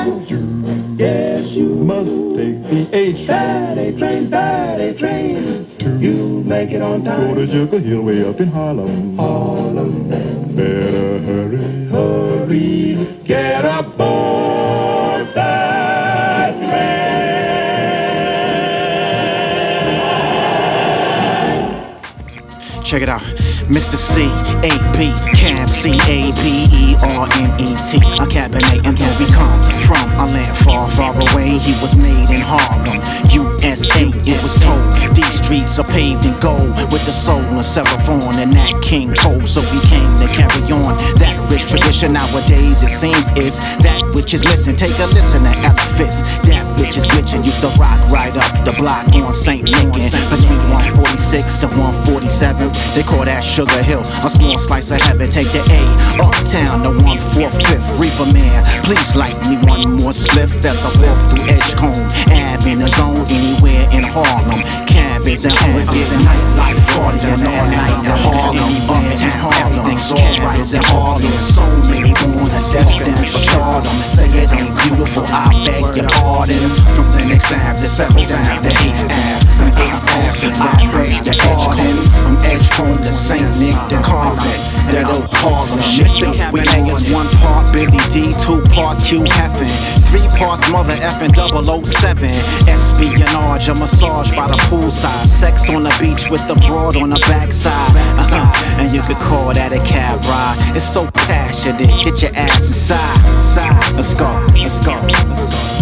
Yes, you must take the H train. A train, A train. You make it on time. Go to Sugar Hill way up in Harlem. Harlem. Better hurry. Hurry, get aboard that train. Check it out. Mr. C A P Cab C A P E R N E T. A cabinet and where we come was told these streets are paved in gold with the soul of Seraphon and Nat King Cole. So we came to carry on Nowadays it seems is that which is missing. Take a listen to Ella Fitz. That bitch is bitchin'. Used to rock right up the block on St. Lincoln between 146 and 147. They call that Sugar Hill, a small slice of heaven. Take the A uptown to 145th. Reaper man, please light me one more spliff as I walk through Edgecombe. Ave in the zone, anywhere in Harlem. Cabins and a nightlife party and all night in Harlem. Uptown, everything's alright in Harlem. So many born and destined for stardom. Say it ain't beautiful, I beg your pardon. From Lenox Ave to 7th Ave to 8th Ave. From 8th Ave, I bridge the edge I'm From Edgecombe the St. Nick the Carvin. That old Harlem shit. D, two parts Hugh Heffin, three parts Mother effin' 007. Espionage, a massage by the poolside. Sex on the beach with the broad on the backside. Uh-huh. And you could call that a cab ride. It's so passionate. Get your ass inside. Let's go. Let's go. Let's go.